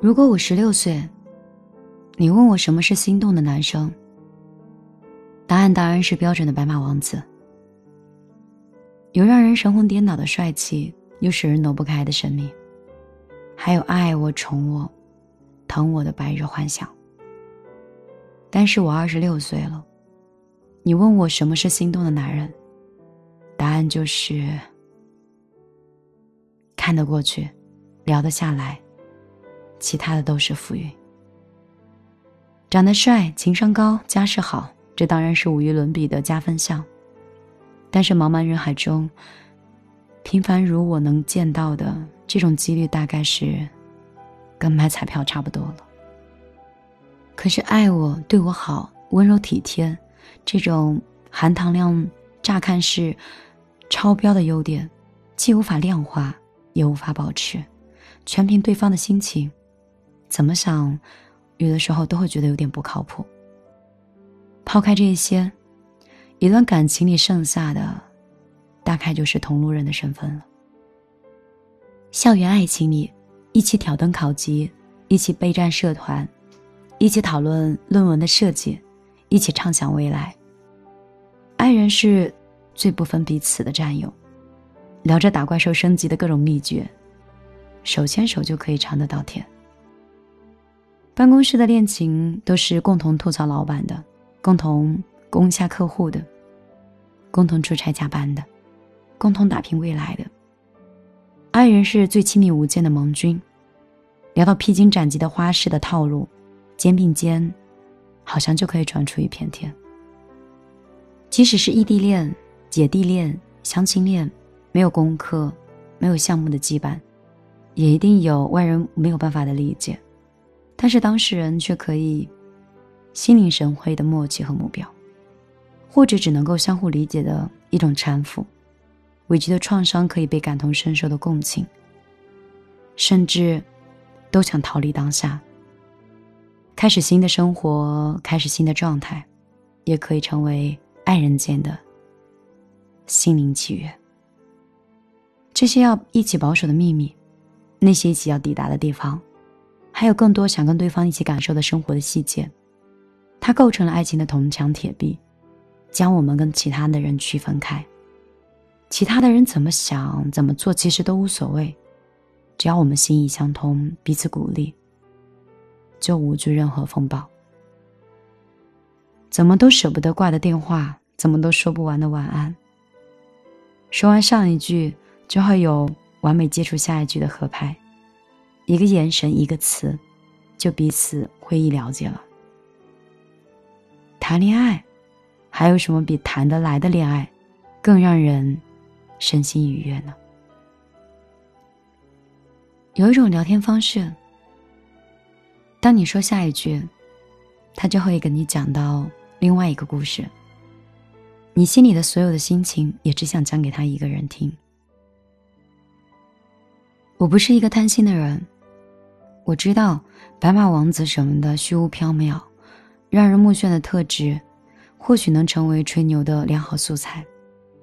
如果我十六岁，你问我什么是心动的男生，答案当然是标准的白马王子。有让人神魂颠倒的帅气，又使人挪不开的神秘，还有爱我、宠我、疼我的白日幻想。但是我二十六岁了，你问我什么是心动的男人，答案就是看得过去，聊得下来。其他的都是浮云。长得帅、情商高、家世好，这当然是无与伦比的加分项。但是茫茫人海中，平凡如我能见到的这种几率，大概是跟买彩票差不多了。可是爱我、对我好、温柔体贴，这种含糖量乍看是超标的优点，既无法量化，也无法保持，全凭对方的心情。怎么想，有的时候都会觉得有点不靠谱。抛开这些，一段感情里剩下的，大概就是同路人的身份了。校园爱情里，一起挑灯考级，一起备战社团，一起讨论论文的设计，一起畅想未来。爱人是最不分彼此的战友，聊着打怪兽升级的各种秘诀，手牵手就可以尝得到甜。办公室的恋情都是共同吐槽老板的，共同攻下客户的，共同出差加班的，共同打拼未来的。爱人是最亲密无间的盟军，聊到披荆斩棘的花式的套路，肩并肩，好像就可以转出一片天。即使是异地恋、姐弟恋、相亲恋，没有功课、没有项目的羁绊，也一定有外人没有办法的理解。但是当事人却可以心领神会的默契和目标，或者只能够相互理解的一种搀扶，委屈的创伤可以被感同身受的共情，甚至都想逃离当下，开始新的生活，开始新的状态，也可以成为爱人间的心灵契约。这些要一起保守的秘密，那些一起要抵达的地方。还有更多想跟对方一起感受的生活的细节，它构成了爱情的铜墙铁壁，将我们跟其他的人区分开。其他的人怎么想、怎么做，其实都无所谓，只要我们心意相通，彼此鼓励，就无惧任何风暴。怎么都舍不得挂的电话，怎么都说不完的晚安。说完上一句，就会有完美接触下一句的合拍。一个眼神，一个词，就彼此会意了解了。谈恋爱，还有什么比谈得来的恋爱，更让人身心愉悦呢？有一种聊天方式，当你说下一句，他就会跟你讲到另外一个故事。你心里的所有的心情，也只想讲给他一个人听。我不是一个贪心的人。我知道，白马王子什么的虚无缥缈，让人目眩的特质，或许能成为吹牛的良好素材，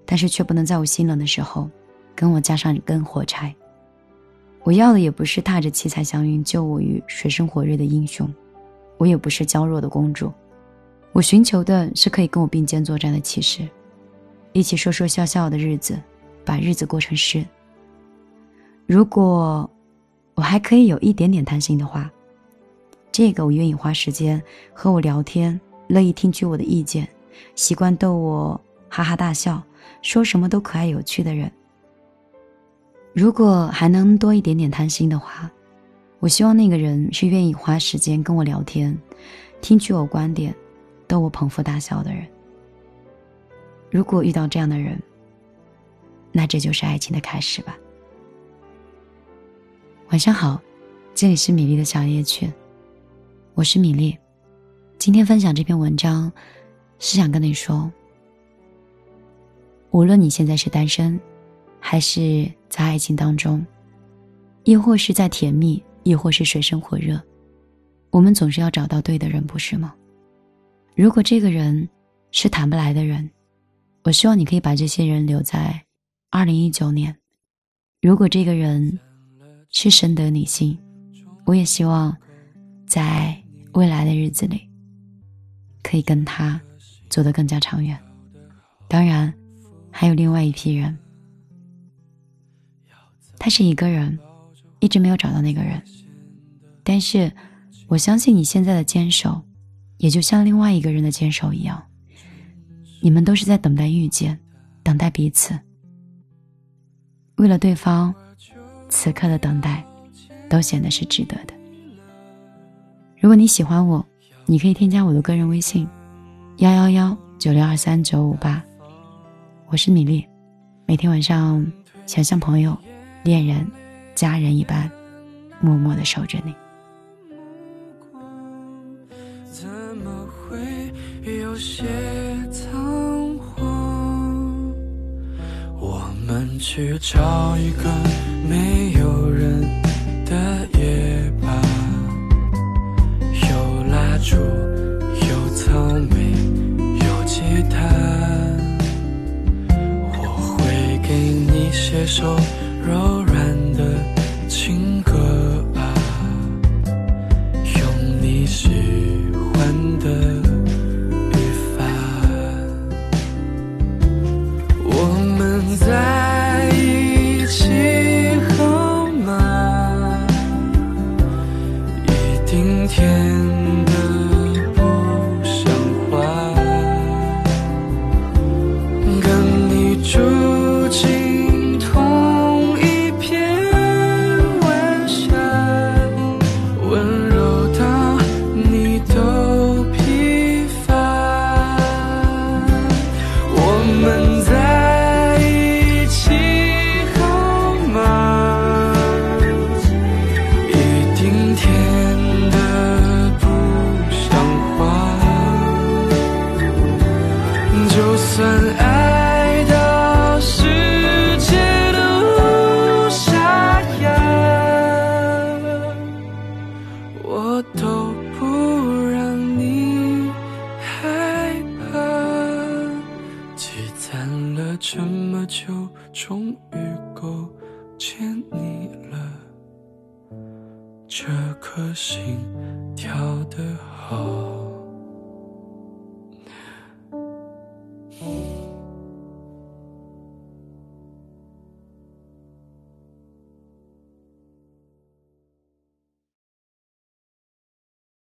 但是却不能在我心冷的时候，跟我加上一根火柴。我要的也不是踏着七彩祥云救我于水深火热的英雄，我也不是娇弱的公主，我寻求的是可以跟我并肩作战的骑士，一起说说笑笑的日子，把日子过成诗。如果。我还可以有一点点贪心的话，这个我愿意花时间和我聊天，乐意听取我的意见，习惯逗我哈哈大笑，说什么都可爱有趣的人。如果还能多一点点贪心的话，我希望那个人是愿意花时间跟我聊天，听取我观点，逗我捧腹大笑的人。如果遇到这样的人，那这就是爱情的开始吧。晚上好，这里是米粒的小夜曲，我是米粒。今天分享这篇文章，是想跟你说，无论你现在是单身，还是在爱情当中，亦或是在甜蜜，亦或是水深火热，我们总是要找到对的人，不是吗？如果这个人是谈不来的人，我希望你可以把这些人留在二零一九年。如果这个人，是深得你心，我也希望在未来的日子里，可以跟他走得更加长远。当然，还有另外一批人，他是一个人，一直没有找到那个人。但是，我相信你现在的坚守，也就像另外一个人的坚守一样，你们都是在等待遇见，等待彼此。为了对方，此刻的等待，都显得是值得的。如果你喜欢我，你可以添加我的个人微信：幺幺幺九六二三九五八。我是米粒，每天晚上想像朋友、恋人、家人一般，默默的守着你。怎么会有些去找一个没有人的夜吧，有蜡烛，有草莓，有吉他。我会给你写首柔这么久，终于够见你了。这颗心跳得好。